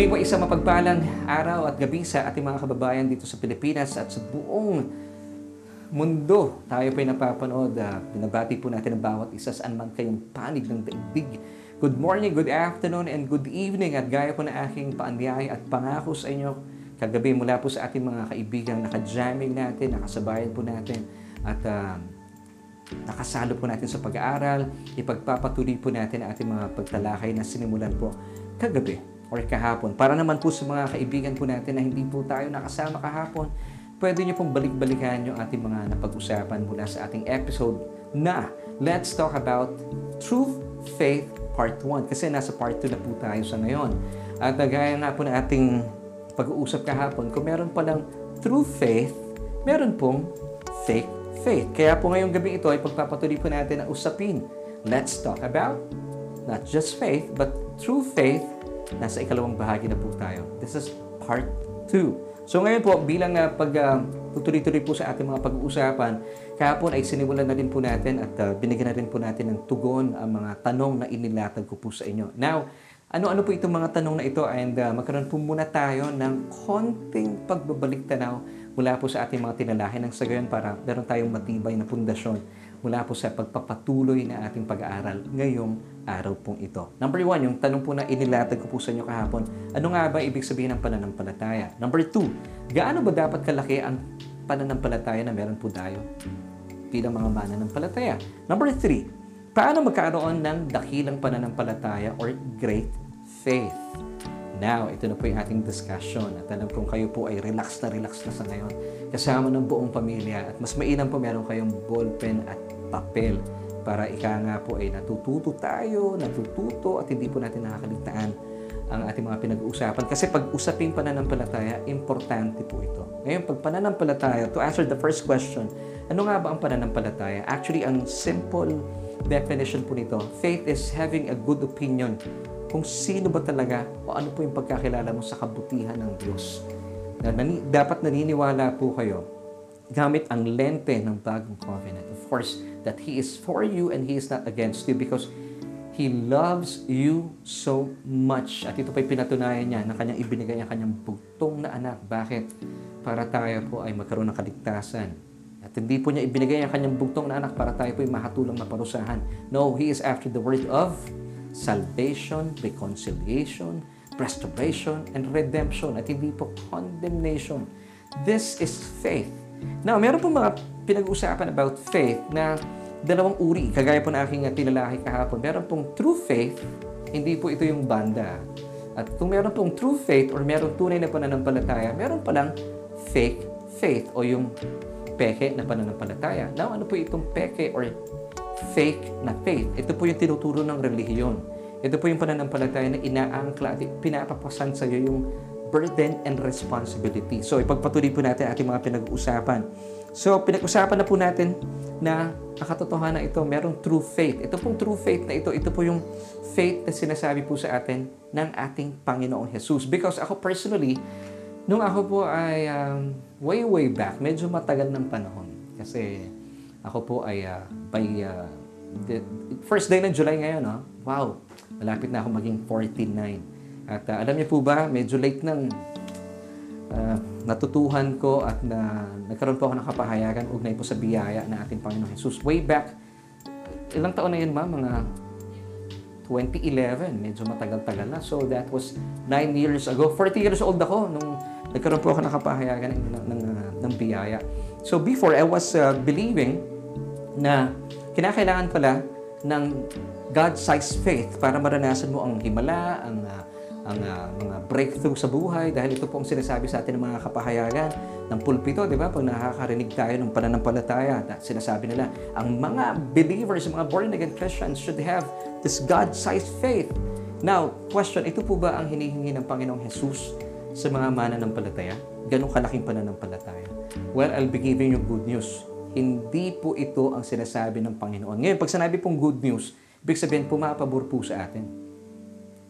Muli po isang mapagpalang araw at gabi sa ating mga kababayan dito sa Pilipinas at sa buong mundo. Tayo po ay napapanood. Uh, binabati po natin ang bawat isa saan man kayong panig ng daigdig. Good morning, good afternoon, and good evening. At gaya po na aking paanyay at pangako sa inyo, kagabi mula po sa ating mga kaibigan, naka-jamming natin, nakasabayan po natin, at uh, nakasalo po natin sa pag-aaral, ipagpapatuloy po natin ang ating mga pagtalakay na sinimulan po kagabi or kahapon. Para naman po sa mga kaibigan po natin na hindi po tayo nakasama kahapon, pwede niyo pong balik-balikan yung ating mga napag-usapan mula sa ating episode na Let's Talk About Truth, Faith, Part 1. Kasi nasa Part 2 na po tayo sa ngayon. At gaya nga po na ating pag-uusap kahapon, kung meron palang true faith, meron pong fake faith. Kaya po ngayong gabi ito ay pagpapatuloy po natin ang usapin. Let's talk about not just faith, but true faith. Nasa ikalawang bahagi na po tayo. This is part 2. So ngayon po, bilang uh, pag uh, tutuloy-tuloy po sa ating mga pag-uusapan, kahapon ay sinimulan na rin po natin at uh, binigyan na rin po natin ng tugon ang mga tanong na inilatag ko po sa inyo. Now, ano-ano po itong mga tanong na ito and uh, magkaroon po muna tayo ng konting pagbabalik tanaw mula po sa ating mga tinalahin ng sagayon para meron tayong matibay na pundasyon mula po sa pagpapatuloy na ating pag-aaral ngayong araw pong ito. Number one, yung tanong po na inilatag ko po sa inyo kahapon, ano nga ba ibig sabihin ng pananampalataya? Number two, gaano ba dapat kalaki ang pananampalataya na meron po tayo bilang mga mananampalataya? Number three, paano magkaroon ng dakilang pananampalataya or great faith? Now, ito na po yung ating discussion at alam kong kayo po ay relax na relax na sa ngayon kasama ng buong pamilya at mas mainam po meron kayong ballpen at papel para ika nga po ay natututo tayo, natututo at hindi po natin nakakaligtaan ang ating mga pinag-uusapan. Kasi pag usaping pananampalataya, importante po ito. Ngayon, pag pananampalataya, to answer the first question, ano nga ba ang pananampalataya? Actually, ang simple definition po nito, faith is having a good opinion kung sino ba talaga o ano po yung pagkakilala mo sa kabutihan ng Diyos. Dapat naniniwala po kayo gamit ang lente ng bagong covenant. Of course, that He is for you and He is not against you because He loves you so much. At ito pa'y pinatunayan niya na kanyang ibinigay ang kanyang bugtong na anak. Bakit? Para tayo po ay magkaroon ng kaligtasan. At hindi po niya ibinigay ang kanyang bugtong na anak para tayo po ay mahatulang maparusahan. No, He is after the word of salvation, reconciliation, restoration, and redemption at hindi po condemnation. This is faith. Now, meron po mga pinag-usapan about faith na dalawang uri. Kagaya po na aking tinalahi kahapon. Meron pong true faith, hindi po ito yung banda. At kung meron pong true faith or meron tunay na pananampalataya, meron palang fake faith o yung peke na pananampalataya. Now, ano po itong peke or fake na faith. Ito po yung tinuturo ng relihiyon. Ito po yung pananampalataya na inaangkla at pinapapasan sa iyo yung burden and responsibility. So, ipagpatuloy po natin ating mga pinag-uusapan. So, pinag-usapan na po natin na ang katotohanan ito, merong true faith. Ito pong true faith na ito, ito po yung faith na sinasabi po sa atin ng ating Panginoong Jesus. Because ako personally, nung ako po ay um, way, way back, medyo matagal ng panahon. Kasi ako po ay uh, by uh, the first day ng July ngayon, no? wow, malapit na ako maging 49. At uh, alam niyo po ba, medyo late nang uh, natutuhan ko at na nagkaroon po ako ng kapahayagan ugnay po sa biyaya na ating Panginoon Jesus. Way back, ilang taon na yun ma? Mga 2011, medyo matagal-tagal na. So that was 9 years ago. 40 years old ako nung nagkaroon po ako ng kapahayagan ng, ng, ng, ng biyaya. So before, I was uh, believing na kinakailangan pala ng God-sized faith para maranasan mo ang himala, ang, uh, ang uh, mga breakthrough sa buhay dahil ito po ang sinasabi sa atin ng mga kapahayagan ng pulpito, di ba? Pag nakakarinig tayo ng pananampalataya, sinasabi nila, ang mga believers, mga born-again Christians should have this God-sized faith. Now, question, ito po ba ang hinihingi ng Panginoong Jesus sa mga mananampalataya? Ganong kalaking pananampalataya? Well, I'll be giving you good news. Hindi po ito ang sinasabi ng Panginoon. Ngayon, pag sinabi pong good news, ibig sabihin, pumapabor po sa atin.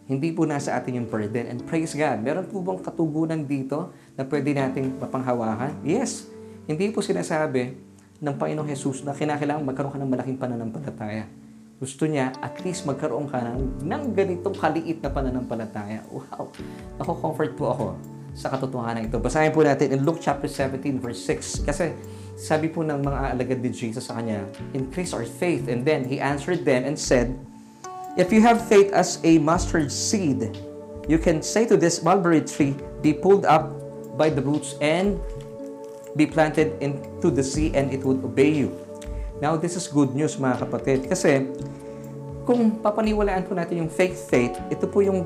Hindi po nasa atin yung burden. And praise God, meron po bang katugunan dito na pwede nating mapanghawakan? Yes. Hindi po sinasabi ng Panginoong Jesus na kinakailangan magkaroon ka ng malaking pananampalataya. Gusto niya at least magkaroon ka ng, ng ganitong kaliit na pananampalataya. Wow! Ako, comfort po ako sa katotohanan ito. Basahin po natin in Luke chapter 17 verse 6. Kasi sabi po ng mga alagad ni Jesus sa kanya, increase our faith. And then he answered them and said, If you have faith as a mustard seed, you can say to this mulberry tree, be pulled up by the roots and be planted into the sea and it would obey you. Now, this is good news mga kapatid. Kasi, kung papaniwalaan po natin yung faith faith, ito po yung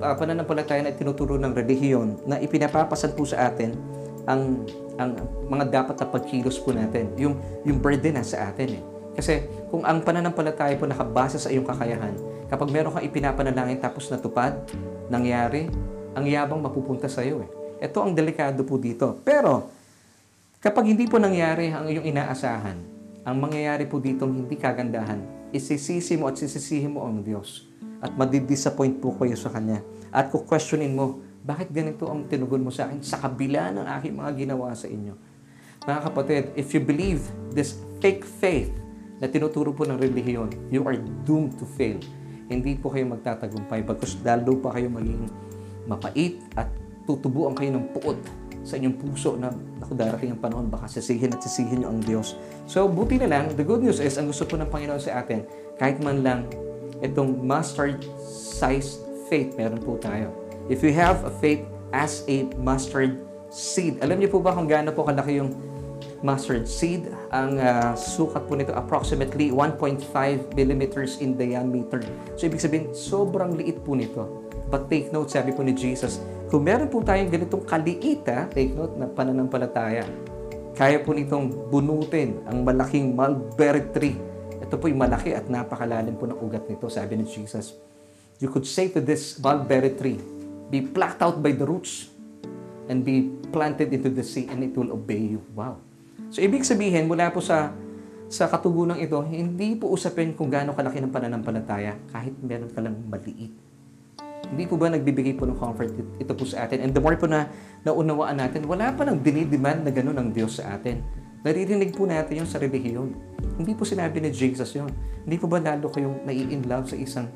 uh, pananampalataya na tinuturo ng relihiyon na ipinapapasan po sa atin ang ang mga dapat na pagkilos po natin. Yung, yung burden na sa atin eh. Kasi kung ang pananampalataya po nakabase sa iyong kakayahan, kapag meron kang ipinapanalangin tapos natupad, nangyari, ang yabang mapupunta sa iyo eh. Ito ang delikado po dito. Pero, kapag hindi po nangyari ang iyong inaasahan, ang mangyayari po dito hindi kagandahan, isisisi mo at sisisihin mo ang Diyos. At madidisappoint po kayo sa Kanya. At kukwestiyonin mo, bakit ganito ang tinugon mo sa akin sa kabila ng aking mga ginawa sa inyo? Mga kapatid, if you believe this fake faith na tinuturo po ng relihiyon, you are doomed to fail. Hindi po kayo magtatagumpay bagkus lalo pa kayo maging mapait at tutubuan kayo ng puot sa inyong puso na ako darating ang panahon baka sisihin at sisihin nyo ang Diyos. So buti na lang, the good news is ang gusto po ng Panginoon sa atin, kahit man lang itong mustard sized faith meron po tayo. If you have a faith as a mustard seed. Alam niyo po ba kung gaano po kalaki yung mustard seed? Ang uh, sukat po nito approximately 1.5 millimeters in diameter. So ibig sabihin, sobrang liit po nito. But take note, sabi po ni Jesus, kung meron po tayong ganitong kaliit, ha, take note na pananampalataya, kaya po nitong bunutin ang malaking mulberry tree. Ito po yung malaki at napakalalim po ng ugat nito, sabi ni Jesus. You could say to this mulberry tree, be plucked out by the roots and be planted into the sea and it will obey you. Wow. So ibig sabihin mula po sa sa katugunang ito, hindi po usapin kung gaano kalaki ng pananampalataya kahit meron ka lang maliit. Hindi po ba nagbibigay po ng comfort ito po sa atin? And the more po na naunawaan natin, wala pa nang dinidemand na gano'n ng Diyos sa atin. Naririnig po natin yung sa relihiyon. Hindi po sinabi ni Jesus yon. Hindi po ba lalo kayong nai-in love sa isang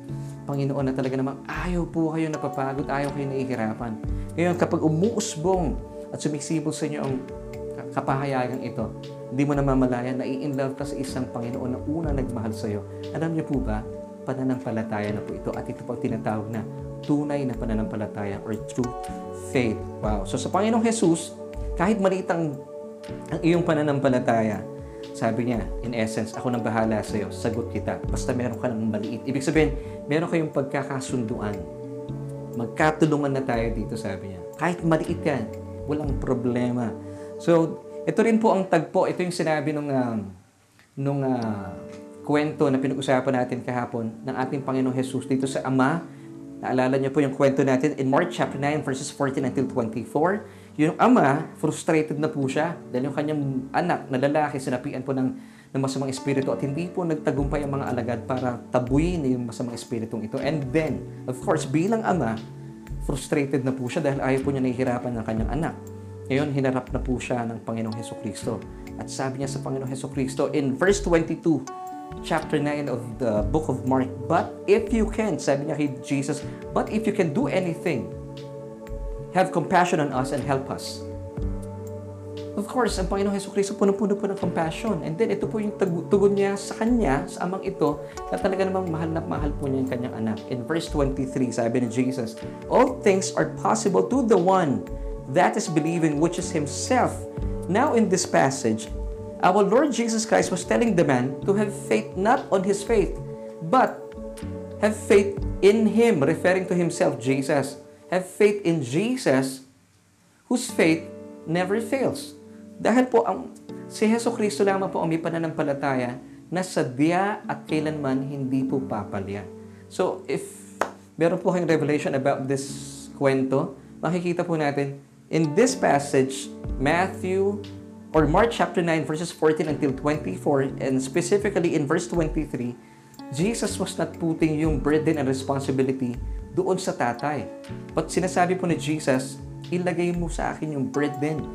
Panginoon na talaga namang ayaw po kayo napapagod, ayaw kayo nahihirapan. Ngayon, kapag umuusbong at sumisibol sa inyo ang kapahayagan ito, hindi mo namamalayan na i-in love ka sa isang Panginoon na una nagmahal sa iyo. Alam niyo po ba, pananampalataya na po ito at ito pag tinatawag na tunay na pananampalataya or true faith. Wow. So sa Panginoong Jesus, kahit maliit ang, ang iyong pananampalataya, sabi niya, in essence, ako nang bahala sa iyo, sagot kita. Basta meron ka ng maliit. Ibig sabihin, meron kayong pagkakasunduan. Magkatulungan na tayo dito, sabi niya. Kahit maliit yan, walang problema. So, ito rin po ang tagpo. Ito yung sinabi nung, uh, nung uh, kwento na pinag-usapan natin kahapon ng ating Panginoong Jesus dito sa Ama. Naalala niyo po yung kwento natin in Mark chapter 9 verses 14 until 24 yung ama, frustrated na po siya dahil yung kanyang anak na lalaki sinapian po ng, ng masamang espiritu at hindi po nagtagumpay ang mga alagad para tabuyin yung masamang espiritong ito. And then, of course, bilang ama, frustrated na po siya dahil ayaw po niya nahihirapan ng kanyang anak. Ngayon, hinarap na po siya ng Panginoong Heso Kristo. At sabi niya sa Panginoong Heso Kristo in verse 22, chapter 9 of the book of Mark, But if you can, sabi niya kay Jesus, But if you can do anything, have compassion on us and help us. Of course, ang Panginoong Heso Kristo puno-puno po ng compassion. And then, ito po yung tugon niya sa kanya, sa amang ito, na talaga namang mahal na mahal po niya yung kanyang anak. In verse 23, sabi ni Jesus, All things are possible to the one that is believing, which is himself. Now, in this passage, our Lord Jesus Christ was telling the man to have faith not on his faith, but have faith in him, referring to himself, Jesus have faith in Jesus whose faith never fails. Dahil po ang si Heso Kristo lamang po ang may pananampalataya na sadya at kailanman hindi po papalya. So if meron po kayong revelation about this kwento, makikita po natin in this passage, Matthew or Mark chapter 9 verses 14 until 24 and specifically in verse 23, Jesus was not putting yung burden and responsibility doon sa tatay. But sinasabi po ni Jesus, ilagay mo sa akin yung burden.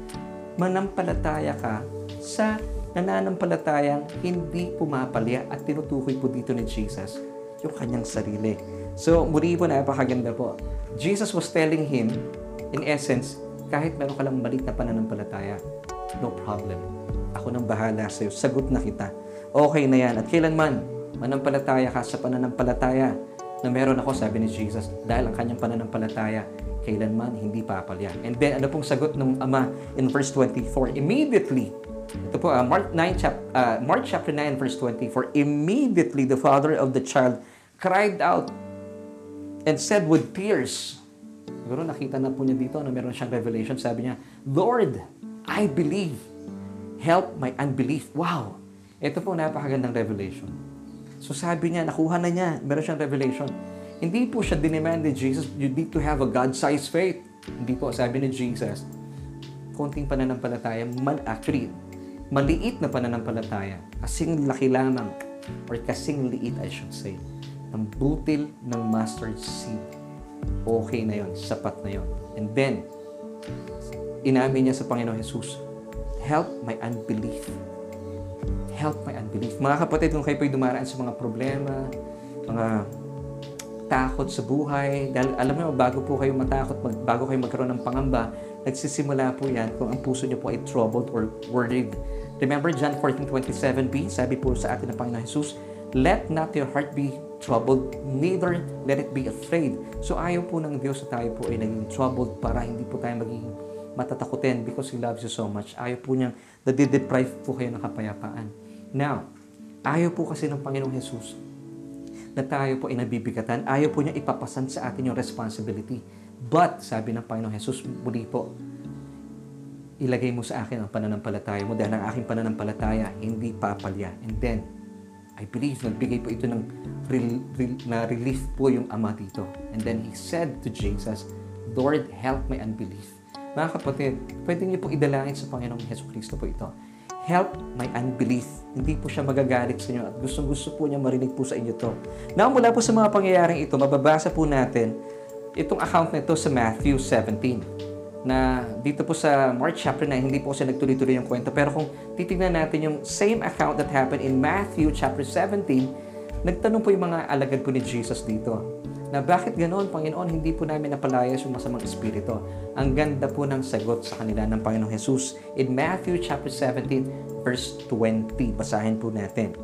Manampalataya ka sa nananampalatayang hindi pumapalya at tinutukoy po dito ni Jesus yung kanyang sarili. So, muli po napakaganda po. Jesus was telling him, in essence, kahit meron ka lang maliit na pananampalataya, no problem. Ako nang bahala sa'yo. Sagot na kita. Okay na yan. At kailanman, manampalataya ka sa pananampalataya na meron ako, sabi ni Jesus, dahil ang kanyang pananampalataya, kailanman hindi papalya. And then, ano pong sagot ng Ama in verse 24? Immediately, ito po, uh, Mark, 9, chap, uh, Mark chapter 9, verse 24, Immediately the father of the child cried out and said with tears, Siguro nakita na po niya dito na meron siyang revelation. Sabi niya, Lord, I believe. Help my unbelief. Wow! Ito po napakagandang revelation. So sabi niya, nakuha na niya. Meron siyang revelation. Hindi po siya dinemand ni Jesus, you need to have a God-sized faith. Hindi po, sabi ni Jesus, konting pananampalataya, man, actually, maliit na pananampalataya, kasing laki lamang, or kasing liit, I should say, ng butil ng mustard seed. Okay na yon, sapat na yon. And then, inamin niya sa Panginoon Jesus, help my unbelief. Help my unbelief. Mga kapatid, kung kayo po'y dumaraan sa mga problema, mga takot sa buhay, dahil alam mo, bago po kayo matakot, mag, bago kayo magkaroon ng pangamba, nagsisimula po yan kung ang puso niyo po ay troubled or worried. Remember John 14:27b, sabi po sa atin ng Panginoon Jesus, Let not your heart be troubled, neither let it be afraid. So ayaw po ng Diyos na tayo po ay naging troubled para hindi po tayo maging matatakutin because He loves you so much. Ayaw po niyang nadideprive po kayo ng kapayapaan. Now, ayaw po kasi ng Panginoong Jesus na tayo po ay nabibigatan. Ayaw po niya ipapasan sa atin yung responsibility. But, sabi ng Panginoong Jesus, muli po, ilagay mo sa akin ang pananampalataya mo dahil ang aking pananampalataya hindi papalya. And then, I believe nagbigay po ito ng rel- rel- na relief po yung ama dito. And then he said to Jesus, Lord, help my unbelief. Mga kapatid, pwede niyo po idalangin sa Panginoong Heso Kristo po ito. Help my unbelief. Hindi po siya magagalit sa inyo at gustong gusto po niya marinig po sa inyo to. Now, mula po sa mga pangyayaring ito, mababasa po natin itong account na ito sa Matthew 17 na dito po sa Mark chapter 9, hindi po kasi nagtuloy-tuloy yung kwento. Pero kung titignan natin yung same account that happened in Matthew chapter 17, nagtanong po yung mga alagad po ni Jesus dito na bakit ganoon, Panginoon, hindi po namin napalayas yung masamang espiritu. Ang ganda po ng sagot sa kanila ng Panginoong Jesus. In Matthew chapter 17, verse 20, basahin po natin.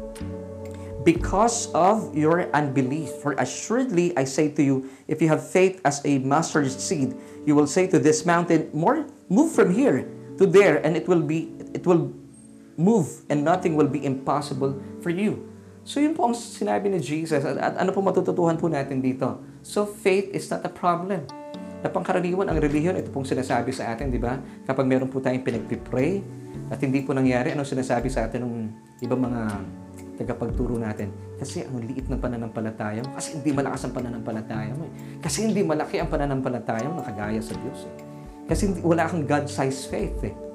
Because of your unbelief, for assuredly I say to you, if you have faith as a mustard seed, you will say to this mountain, more move from here to there, and it will be it will move, and nothing will be impossible for you. So yun po ang sinabi ni Jesus. At, at ano po matututuhan po natin dito? So faith is not a problem. Na pangkaraniwan, ang relihiyon, ito pong sinasabi sa atin, di ba? Kapag meron po tayong pinagpipray at hindi po nangyari, ano sinasabi sa atin ng ibang mga tagapagturo natin. Kasi ang liit ng pananampalataya mo. Kasi hindi malakas ang pananampalataya mo. Eh. Kasi hindi malaki ang pananampalataya mo nakagaya sa Diyos. Eh. Kasi hindi, wala kang God-sized faith. Eh.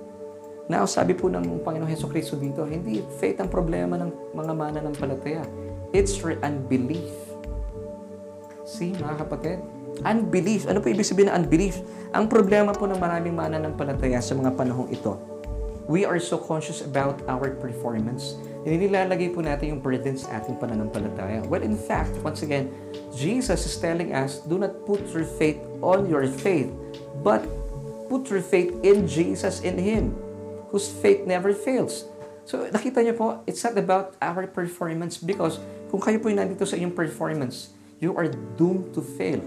Now, sabi po ng Panginoong Heso Kristo dito, hindi faith ang problema ng mga mananampalataya. It's your unbelief. See, mga kapatid? Unbelief. Ano po ibig sabihin ng unbelief? Ang problema po ng maraming mananampalataya sa mga panahong ito, we are so conscious about our performance. Nilalagay po natin yung burden sa ating pananampalataya. Well, in fact, once again, Jesus is telling us, do not put your faith on your faith, but put your faith in Jesus, in Him, whose faith never fails. So, nakita niyo po, it's not about our performance because kung kayo po nandito sa inyong performance, you are doomed to fail.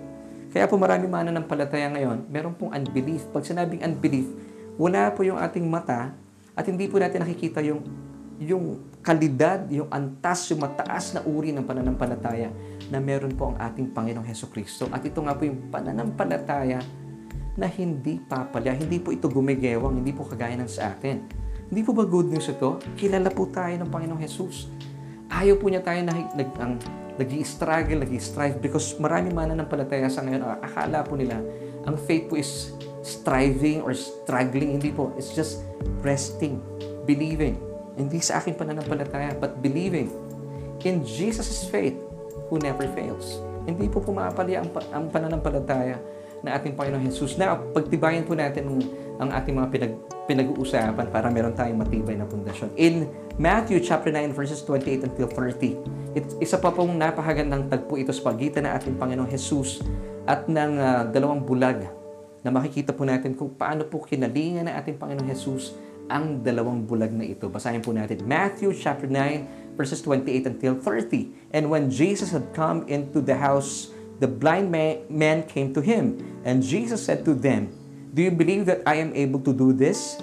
Kaya po marami mananampalataya ngayon, meron pong unbelief. Pag sinabing unbelief, wala po yung ating mata at hindi po natin nakikita yung yung kalidad, yung antas, yung mataas na uri ng pananampalataya na meron po ang ating Panginoong Heso Kristo. At ito nga po yung pananampalataya na hindi papalya, hindi po ito gumigewang, hindi po kagaya ng sa atin. Hindi po ba good news ito? Kilala po tayo ng Panginoong Jesus. Ayaw po niya tayo na nag, ang, nag-i-struggle, nag-i-strive because marami mananampalataya sa ngayon, akala po nila, ang faith po is striving or struggling. Hindi po. It's just resting, believing. Hindi sa aking pananampalataya, but believing in Jesus' faith who never fails. Hindi po pumapalya ang, ang pananampalataya na ating Panginoon Jesus. Na pagtibayan po natin ang, ang ating mga pinag, pinag-uusapan para meron tayong matibay na pundasyon. In Matthew chapter 9 verses 28 until 30, it, isa pa pong napakagandang tagpo ito sa pagitan ng ating Panginoong Jesus at ng uh, dalawang bulag na makikita po natin kung paano po kinalingan ng ating Panginoong Jesus ang dalawang bulag na ito. Basahin po natin Matthew chapter 9 verses 28 until 30. And when Jesus had come into the house, the blind man came to him. And Jesus said to them, Do you believe that I am able to do this?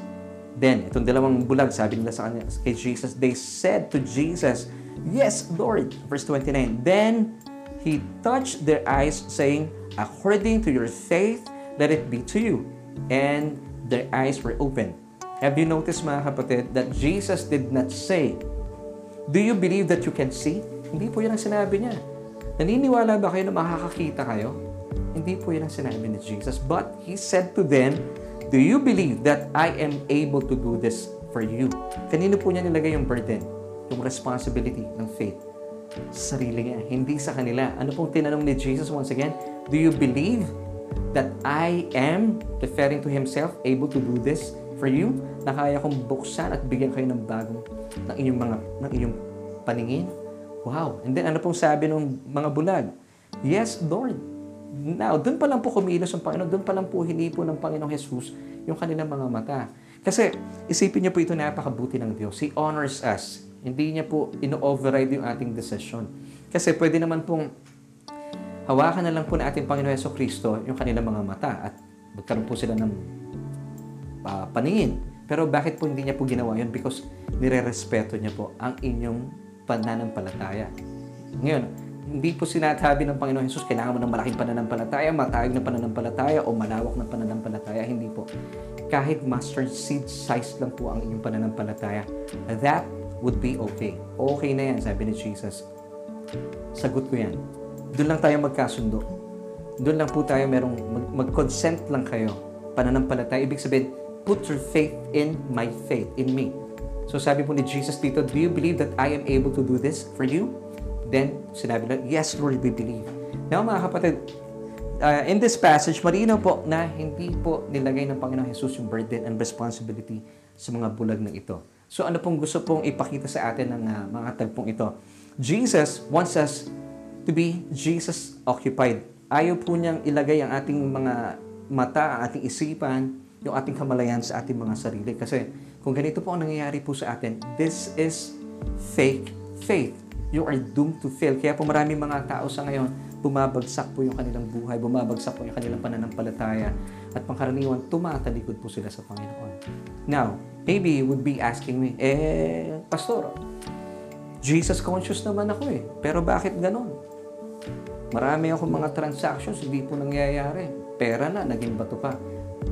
Then, itong dalawang bulag, sabi nila sa kanya, kay Jesus, they said to Jesus, Yes, Lord. Verse 29, Then he touched their eyes, saying, According to your faith, let it be to you. And their eyes were opened. Have you noticed, mga kapatid, that Jesus did not say, Do you believe that you can see? Hindi po yan ang sinabi niya. Naniniwala ba kayo na makakakita kayo? Hindi po yan ang sinabi ni Jesus. But He said to them, Do you believe that I am able to do this for you? Kanino po niya nilagay yung burden? Yung responsibility ng faith? Sa sarili niya, hindi sa kanila. Ano pong tinanong ni Jesus once again? Do you believe that I am, referring to Himself, able to do this for you? Na kaya kong buksan at bigyan kayo ng bagong, ng inyong mga, ng inyong paningin? Wow! And then ano pong sabi ng mga bulag? Yes, Lord. Now, doon pa lang po kumilos ang Panginoon, doon pa lang po hinipo ng Panginoong Jesus yung kanilang mga mata. Kasi isipin niyo po ito napakabuti ng Diyos. He honors us. Hindi niya po ino-override yung ating decision. Kasi pwede naman pong hawakan na lang po na ating Panginoon Yeso Kristo yung kanilang mga mata at magkaroon po sila ng uh, paningin. Pero bakit po hindi niya po ginawa yun? Because nire-respeto niya po ang inyong pananampalataya. Ngayon, hindi po sinatabi ng Panginoon Jesus, kailangan mo ng malaking pananampalataya, matayag na pananampalataya, o malawak na pananampalataya. Hindi po. Kahit mustard seed size lang po ang inyong pananampalataya, that would be okay. Okay na yan, sabi ni Jesus. Sagot ko yan. Doon lang tayo magkasundo. Doon lang po tayo merong mag- mag-consent lang kayo. Pananampalataya. Ibig sabihin, put your faith in my faith, in me. So sabi po ni Jesus dito, do you believe that I am able to do this for you? Then, sinabi na, Yes, Lord, we believe. Now, mga kapatid, uh, in this passage, marino po na hindi po nilagay ng Panginoong Jesus yung burden and responsibility sa mga bulag ng ito. So, ano pong gusto pong ipakita sa atin ng uh, mga tagpong ito? Jesus wants us to be Jesus occupied. Ayaw po niyang ilagay ang ating mga mata, ang ating isipan, yung ating kamalayan sa ating mga sarili. Kasi kung ganito po ang nangyayari po sa atin, this is fake faith you are doomed to fail. Kaya po maraming mga tao sa ngayon, bumabagsak po yung kanilang buhay, bumabagsak po yung kanilang pananampalataya, at pangkaraniwan, tumatalikod po sila sa Panginoon. Now, maybe you would be asking me, eh, Pastor, Jesus conscious naman ako eh, pero bakit ganon? Marami akong mga transactions, hindi po nangyayari. Pera na, naging bato pa.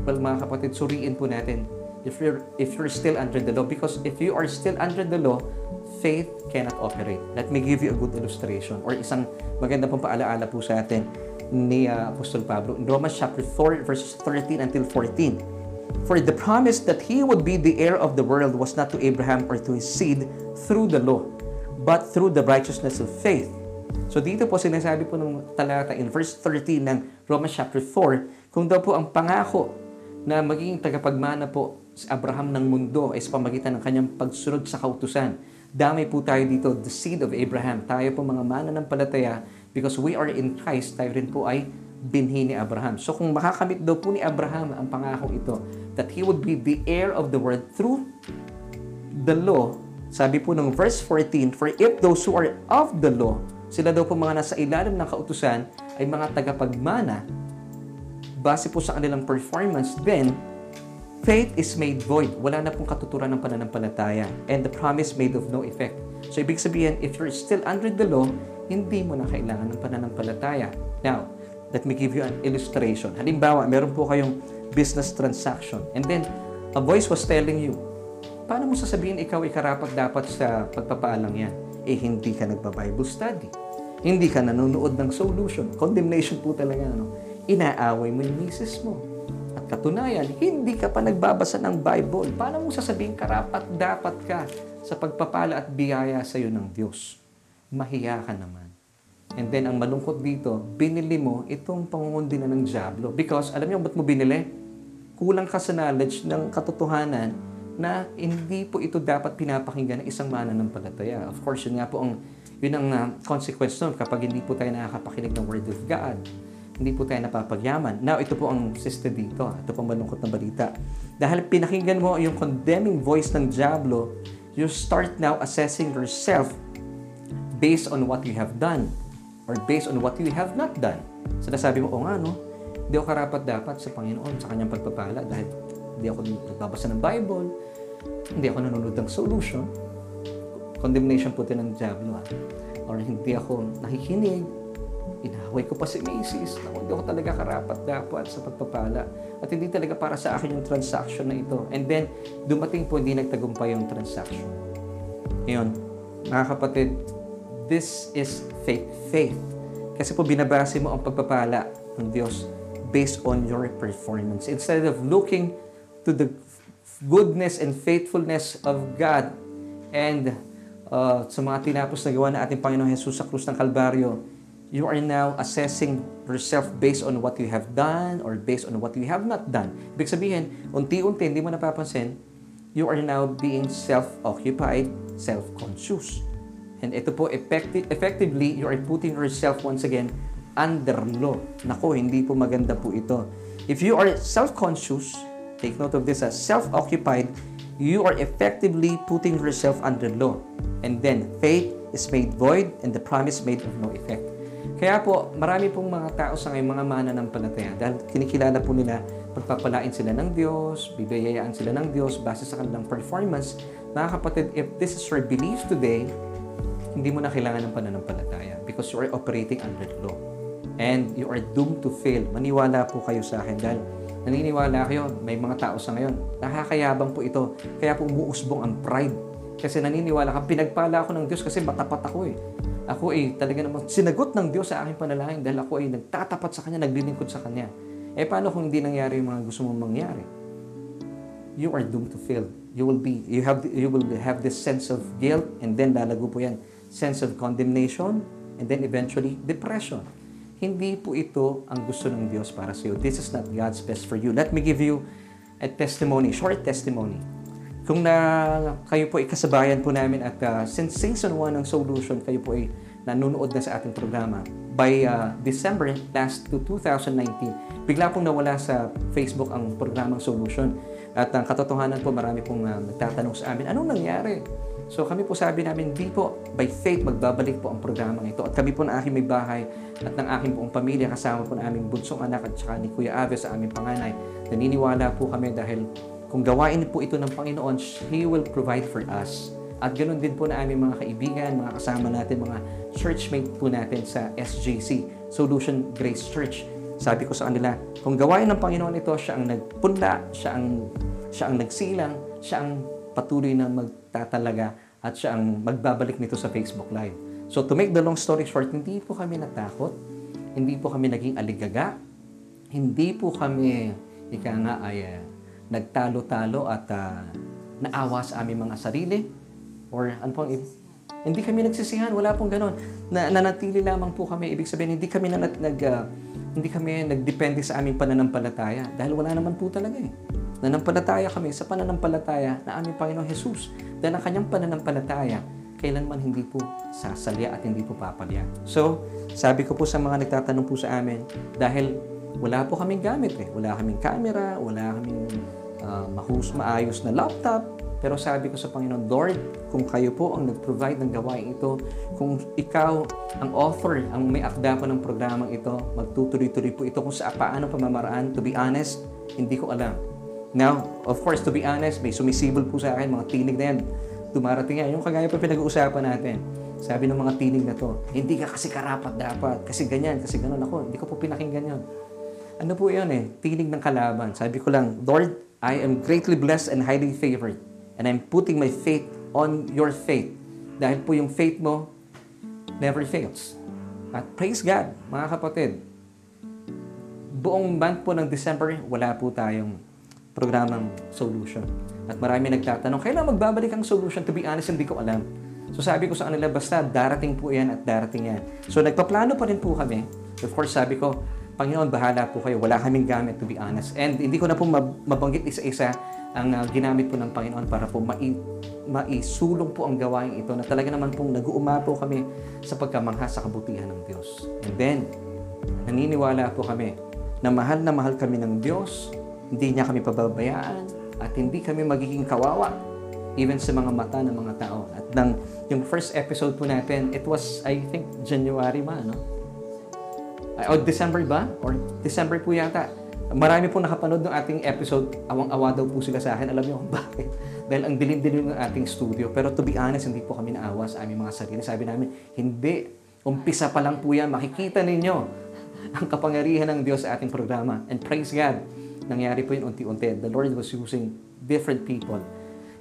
Well, mga kapatid, suriin po natin if you're, if you're still under the law. Because if you are still under the law, faith cannot operate. Let me give you a good illustration or isang maganda pong paalaala po sa atin ni uh, Apostol Pablo in Romans chapter 4 verses 13 until 14. For the promise that he would be the heir of the world was not to Abraham or to his seed through the law, but through the righteousness of faith. So dito po sinasabi po ng talata in verse 13 ng Romans chapter 4, kung daw po ang pangako na magiging tagapagmana po si Abraham ng mundo ay sa pamagitan ng kanyang pagsunod sa kautusan Dami po tayo dito, the seed of Abraham. Tayo po mga mananampalataya because we are in Christ, tayo rin po ay binhi ni Abraham. So kung makakamit daw po ni Abraham ang pangako ito, that he would be the heir of the world through the law, sabi po ng verse 14, For if those who are of the law, sila daw po mga nasa ilalim ng kautusan, ay mga tagapagmana, base po sa kanilang performance, then faith is made void. Wala na pong katuturan ng pananampalataya. And the promise made of no effect. So, ibig sabihin, if you're still under the law, hindi mo na kailangan ng pananampalataya. Now, let me give you an illustration. Halimbawa, meron po kayong business transaction. And then, a voice was telling you, paano mo sasabihin ikaw ay karapat dapat sa pagpapaalang yan? Eh, hindi ka nagpa-Bible study. Hindi ka nanonood ng solution. Condemnation po talaga. No? Inaaway mo yung misis mo Katunayan, hindi ka pa nagbabasa ng Bible. Paano mo sasabihin karapat dapat ka sa pagpapala at biyaya sa iyo ng Diyos? Mahiya ka naman. And then, ang malungkot dito, binili mo itong pangungundi na ng Diablo. Because, alam niyo ba't mo binili? kulang ka sa knowledge ng katotohanan na hindi po ito dapat pinapakinggan ng isang mananampalataya. Of course, yun nga po ang yun ang uh, consequence nun kapag hindi po tayo nakakapakinig ng Word of God. Hindi po tayo napapagyaman. Now, ito po ang sister dito. Ito pong malungkot na balita. Dahil pinakinggan mo yung condemning voice ng Diablo, you start now assessing yourself based on what you have done or based on what you have not done. So nasabi mo, o nga no, hindi ako karapat dapat sa Panginoon, sa kanyang pagpapala dahil hindi ako nagbabasa ng Bible, hindi ako nanonood ng solution. Condemnation po ito ng Diablo. Ha? Or hindi ako nakikinig, inahaway ko pa si Macy's. Ako, hindi ako talaga karapat dapat sa pagpapala. At hindi talaga para sa akin yung transaction na ito. And then, dumating po, hindi nagtagumpay yung transaction. Ngayon, mga kapatid, this is fake faith. Kasi po binabase mo ang pagpapala ng Diyos based on your performance. Instead of looking to the goodness and faithfulness of God and uh, sa mga tinapos na gawa na ating Panginoong Jesus sa krus ng Kalbaryo, you are now assessing yourself based on what you have done or based on what you have not done. Ibig sabihin, unti-unti, hindi mo napapansin, you are now being self-occupied, self-conscious. And ito po, effective, effectively, you are putting yourself once again under law. Nako, hindi po maganda po ito. If you are self-conscious, Take note of this as self-occupied, you are effectively putting yourself under law. And then, faith is made void and the promise made of no effect. Kaya po, marami pong mga tao sa ngayon, mga mana ng palataya, dahil kinikilala po nila, pagpapalain sila ng Diyos, bibiyayaan sila ng Diyos base sa kanilang performance. Mga kapatid, if this is your belief today, hindi mo na kailangan ng pananampalataya because you are operating under law. And you are doomed to fail. Maniwala po kayo sa akin dahil Naniniwala kayo, may mga tao sa ngayon, nakakayabang po ito. Kaya po umuusbong ang pride. Kasi naniniwala ka, pinagpala ako ng Diyos kasi matapat ako eh. Ako ay eh, talaga naman sinagot ng Diyos sa aking panalangin dahil ako ay nagtatapat sa Kanya, naglilingkod sa Kanya. Eh paano kung hindi nangyari yung mga gusto mong mangyari? You are doomed to fail. You will be, you have, you will have this sense of guilt and then lalago po yan. Sense of condemnation and then eventually depression. Hindi po ito ang gusto ng Diyos para sa iyo. This is not God's best for you. Let me give you a testimony, short testimony. Kung na kayo po ay kasabayan po namin at uh, since season 1 ng Solution, kayo po ay nanonood na sa ating programa. By uh, December last to 2019, bigla pong nawala sa Facebook ang programang Solution. At ang katotohanan po, marami pong uh, nagtatanong sa amin, anong nangyari? So kami po sabi namin, di po, by faith, magbabalik po ang programang ito. At kami po na aking may bahay at ng aking buong pamilya, kasama po ng aming bunsong anak at saka ni Kuya Ave sa aming panganay. Naniniwala po kami dahil kung gawain po ito ng Panginoon, He will provide for us. At ganoon din po na aming mga kaibigan, mga kasama natin, mga churchmate po natin sa SJC, Solution Grace Church. Sabi ko sa kanila, kung gawain ng Panginoon ito, siya ang nagpunla, siya ang, siya ang nagsilang, siya ang patuloy na magtatalaga at siya ang magbabalik nito sa Facebook Live. So to make the long story short, hindi po kami natakot, hindi po kami naging aligaga, hindi po kami, ika nga ay nagtalo-talo at uh, naawa sa aming mga sarili or ano pong hindi kami nagsisihan, wala pong ganon. Na, nanatili lamang po kami. Ibig sabihin, hindi kami na, nag, uh, hindi kami nagdepende sa aming pananampalataya dahil wala naman po talaga eh. Nanampalataya kami sa pananampalataya na aming Panginoong Jesus. Dahil ang kanyang pananampalataya, kailanman hindi po sasalya at hindi po papalya. So, sabi ko po sa mga nagtatanong po sa amin, dahil wala po kaming gamit eh. Wala kaming camera, wala kaming uh, mahus, maayos na laptop. Pero sabi ko sa Panginoon, Lord, kung kayo po ang nag-provide ng gawain ito, kung ikaw ang author, ang may akda po ng programang ito, magtutuloy-tuloy po ito kung sa paano pamamaraan, to be honest, hindi ko alam. Now, of course, to be honest, may sumisibol po sa akin, mga tinig na yan. Dumarating yan. Yung kagaya pa pinag-uusapan natin. Sabi ng mga tinig na to, hindi ka kasi karapat dapat, kasi ganyan, kasi ganun ako. Hindi ko po pinakinggan yun. Ano po yun eh? Tinig ng kalaban. Sabi ko lang, Lord, I am greatly blessed and highly favored. And I'm putting my faith on your faith. Dahil po yung faith mo never fails. At praise God, mga kapatid. Buong month po ng December, wala po tayong programang solution. At marami nagtatanong, kailan magbabalik ang solution? To be honest, hindi ko alam. So sabi ko sa kanila, basta darating po yan at darating yan. So nagpaplano pa rin po kami. Of course, sabi ko, Panginoon, bahala po kayo. Wala kaming gamit, to be honest. And hindi ko na po mab- mabanggit isa-isa ang uh, ginamit po ng Panginoon para po mai- maisulong po ang gawain ito na talaga naman pong nag-uuma po kami sa pagkamangha sa kabutihan ng Diyos. And then, naniniwala po kami na mahal na mahal kami ng Diyos, hindi niya kami pababayaan, at hindi kami magiging kawawa even sa mga mata ng mga tao. At nang yung first episode po natin, it was, I think, January ba, no? O December ba? Or December po yata. Marami po nakapanood ng ating episode. Awang-awa daw po sila sa akin. Alam niyo kung bakit? Dahil ang dilim-dilim ng ating studio. Pero to be honest, hindi po kami naawa sa aming mga sarili. Sabi namin, hindi. Umpisa pa lang po yan. Makikita ninyo ang kapangyarihan ng Diyos sa ating programa. And praise God, nangyari po yun unti-unti. The Lord was using different people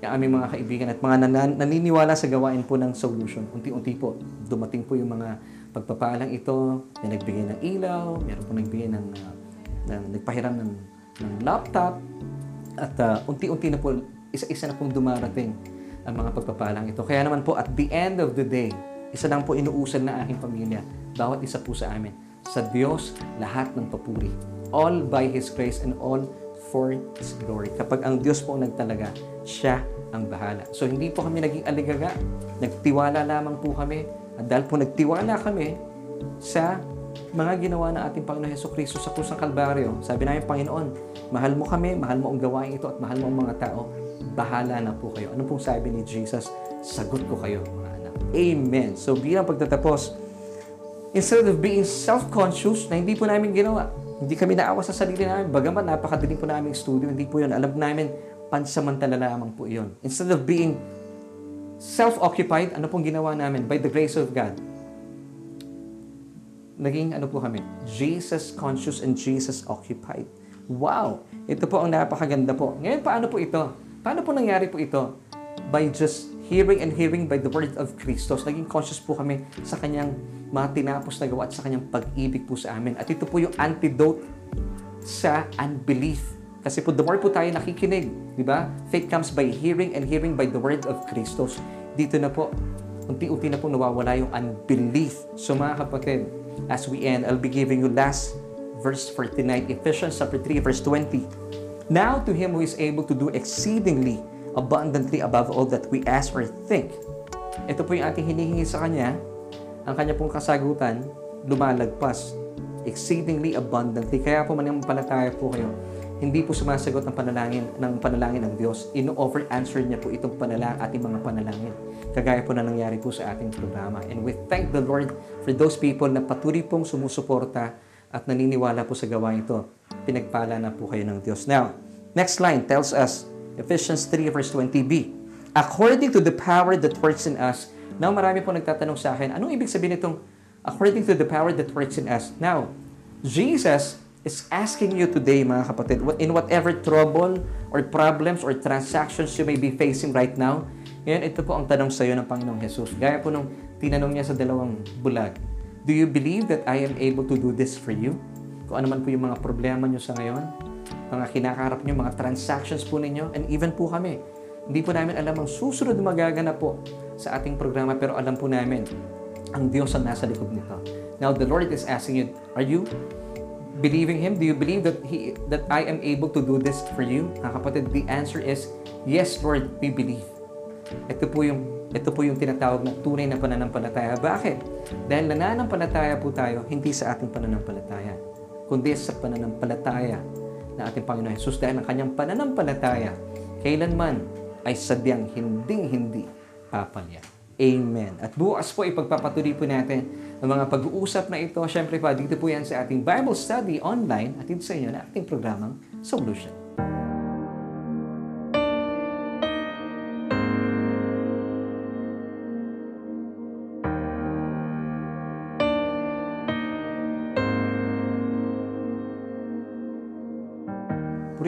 yung aming mga kaibigan at mga nan- naniniwala sa gawain po ng solution. Unti-unti po, dumating po yung mga pagpapalang ito, may nagbigay ng ilaw, meron po nagbigay ng, uh, ng nagpahiram ng, ng laptop, at uh, unti-unti na po, isa-isa na pong dumarating ang mga pagpapalang ito. Kaya naman po, at the end of the day, isa lang po inuusal na aking pamilya, bawat isa po sa amin. Sa Diyos, lahat ng papuri. All by His grace and all for His glory. Kapag ang Diyos po nagtalaga, Siya ang bahala. So, hindi po kami naging aligaga. Nagtiwala lamang po kami. At dahil po nagtiwala kami sa mga ginawa ng ating Panginoon Heso Kristo sa krus ng Kalbaryo, sabi namin, Panginoon, mahal mo kami, mahal mo ang gawain ito, at mahal mo ang mga tao, bahala na po kayo. Ano pong sabi ni Jesus? Sagot ko kayo, mga anak. Amen. So, bilang pagtatapos, instead of being self-conscious na hindi po namin ginawa, hindi kami naawa sa sarili namin, bagamat napakadilim po namin studio, hindi po yun. Alam namin, pansamantala lamang po yun. Instead of being self-occupied, ano pong ginawa namin? By the grace of God, naging ano po kami? Jesus conscious and Jesus occupied. Wow! Ito po ang napakaganda po. Ngayon, paano po ito? Paano po nangyari po ito? By just hearing and hearing by the word of Christos. Naging conscious po kami sa kanyang mga tinapos na gawa at sa kanyang pag-ibig po sa amin. At ito po yung antidote sa unbelief kasi po, the more po tayo nakikinig, di ba? Faith comes by hearing and hearing by the word of Christos. Dito na po, unti-unti na po nawawala yung unbelief. So mga kapatid, as we end, I'll be giving you last verse for tonight, Ephesians chapter 3, verse 20. Now to Him who is able to do exceedingly abundantly above all that we ask or think. Ito po yung ating hinihingi sa Kanya. Ang Kanya pong kasagutan, lumalagpas exceedingly abundantly. Kaya po manimpalataya po kayo hindi po sumasagot ng panalangin ng panalangin ng Diyos. Ino-offer answer niya po itong panalangin, ating mga panalangin. Kagaya po na nangyari po sa ating programa. And we thank the Lord for those people na patuloy pong sumusuporta at naniniwala po sa gawain ito. Pinagpala na po kayo ng Diyos. Now, next line tells us, Ephesians 3 verse 20b, According to the power that works in us. Now, marami po nagtatanong sa akin, anong ibig sabihin itong according to the power that works in us? Now, Jesus is asking you today, mga kapatid, in whatever trouble or problems or transactions you may be facing right now, ngayon, ito po ang tanong sa iyo ng Panginoong Jesus. Gaya po nung tinanong niya sa dalawang bulag. Do you believe that I am able to do this for you? Kung ano man po yung mga problema niyo sa ngayon, mga kinakaharap niyo, mga transactions po ninyo, and even po kami. Hindi po namin alam ang susunod na magaganap po sa ating programa, pero alam po namin ang Diyos ang nasa likod nito. Now, the Lord is asking you, are you believing Him? Do you believe that He that I am able to do this for you? Mga kapatid, the answer is, yes, Lord, we believe. Ito po yung ito po yung tinatawag na tunay na pananampalataya. Bakit? Dahil nananampalataya po tayo hindi sa ating pananampalataya, kundi sa pananampalataya na ating Panginoon Jesus dahil ang kanyang pananampalataya kailanman ay sadyang hinding-hindi papalya. Amen. At bukas po ipagpapatuloy po natin ang mga pag-uusap na ito. Siyempre pa, dito po yan sa ating Bible study online at dito sa inyo na ating programang Solution.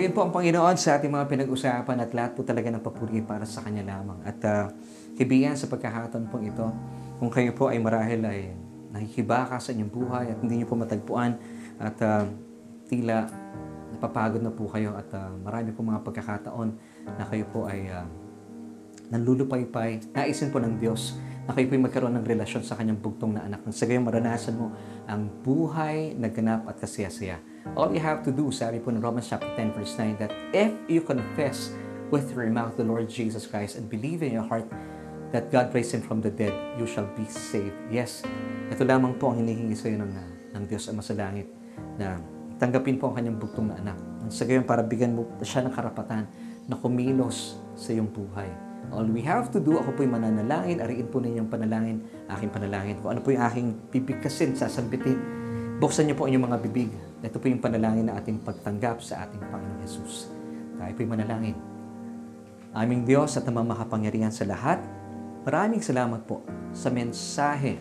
Purihin po ang Panginoon sa ating mga pinag-usapan at lahat po talaga ng papuri para sa Kanya lamang. At uh, hibigan sa pagkakataon pong ito, kung kayo po ay marahil ay nakikibaka sa inyong buhay at hindi niyo po matagpuan at uh, tila napapagod na po kayo at uh, marami po mga pagkakataon na kayo po ay uh, nanlulupaypay, naisin po ng Diyos na kayo po'y magkaroon ng relasyon sa kanyang bugtong na anak. Nang sa gayon maranasan mo ang buhay na ganap at kasiyasaya. All you have to do, sabi po ng Romans chapter 10 verse 9, that if you confess with your mouth the Lord Jesus Christ and believe in your heart that God raised Him from the dead, you shall be saved. Yes, ito lamang po ang hinihingi sa iyo ng, ng Diyos ang masalangit na tanggapin po ang kanyang bugtong na anak. Nang sa gayon para bigyan mo siya ng karapatan na kumilos sa iyong buhay. All we have to do, ako po'y mananalangin, ariin po ninyong panalangin, aking panalangin. Kung ano po yung aking bibigkasin, sasambitin, buksan niyo po inyong mga bibig. Ito po yung panalangin na ating pagtanggap sa ating Panginoon Jesus. Tayo po'y manalangin. Aming Diyos at namang makapangyarihan sa lahat, maraming salamat po sa mensahe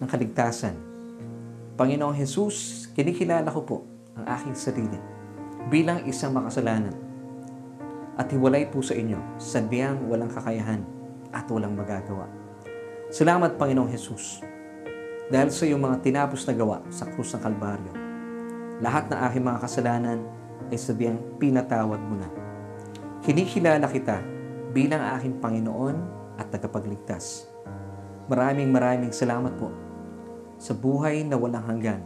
ng kaligtasan. Panginoong Jesus, kinikilala ko po ang aking sarili bilang isang makasalanan at hiwalay po sa inyo, sadyang walang kakayahan at walang magagawa. Salamat, Panginoong Jesus, dahil sa iyong mga tinapos na gawa sa krus ng Kalbaryo. Lahat ng aking mga kasalanan ay sadyang pinatawad mo na. Kinikilala kita bilang aking Panginoon at tagapagligtas. Maraming maraming salamat po sa buhay na walang hanggan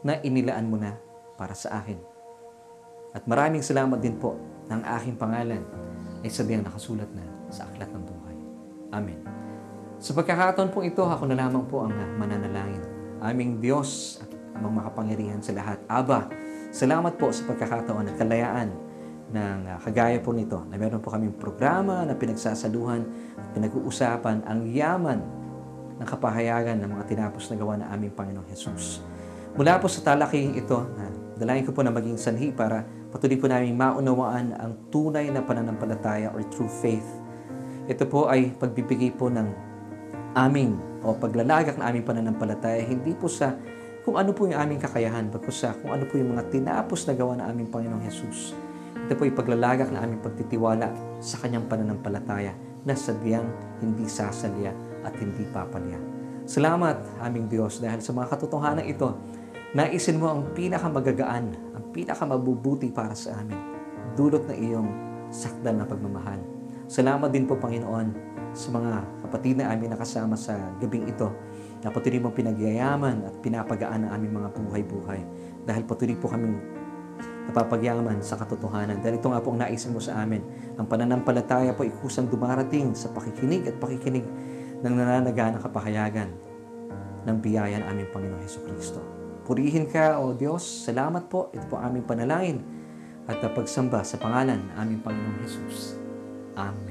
na inilaan mo na para sa akin. At maraming salamat din po ng aking pangalan ay sabihan nakasulat na sa aklat ng buhay. Amen. Sa pagkakataon po ito, ako na lamang po ang mananalangin. Aming Diyos at amang makapangyarihan sa lahat. Aba, salamat po sa pagkakataon at kalayaan ng uh, kagaya po nito na meron po kaming programa na pinagsasaluhan at pinag-uusapan ang yaman ng kapahayagan ng mga tinapos na gawa ng aming Panginoong Jesus. Mula po sa talaking ito, uh, dalayan ko po na maging sanhi para Patuloy po namin maunawaan ang tunay na pananampalataya or true faith. Ito po ay pagbibigay po ng aming o paglalagak na aming pananampalataya, hindi po sa kung ano po yung aming kakayahan, bagkus sa kung ano po yung mga tinapos na gawa ng aming Panginoong Jesus. Ito po ay paglalagak na aming pagtitiwala sa kanyang pananampalataya na sadyang hindi sasalya at hindi papalya. Salamat, aming Diyos, dahil sa mga katotohanan ito, naisin mo ang pinakamagagaan pinakamabubuti para sa amin. Dulot na iyong sakdal na pagmamahal. Salamat din po, Panginoon, sa mga kapatid na aming nakasama sa gabing ito na patuloy mong pinagyayaman at pinapagaan ang aming mga buhay-buhay. Dahil patuloy po kaming napapagyaman sa katotohanan. Dahil ito nga po ang naisin mo sa amin. Ang pananampalataya po ikusang dumarating sa pakikinig at pakikinig ng nananaga ng kapahayagan ng biyaya ng aming Panginoon Heso Kristo. Purihin ka, O Diyos. Salamat po. Ito po aming panalangin at pagsamba sa pangalan ng aming Panginoong Jesus. Amen.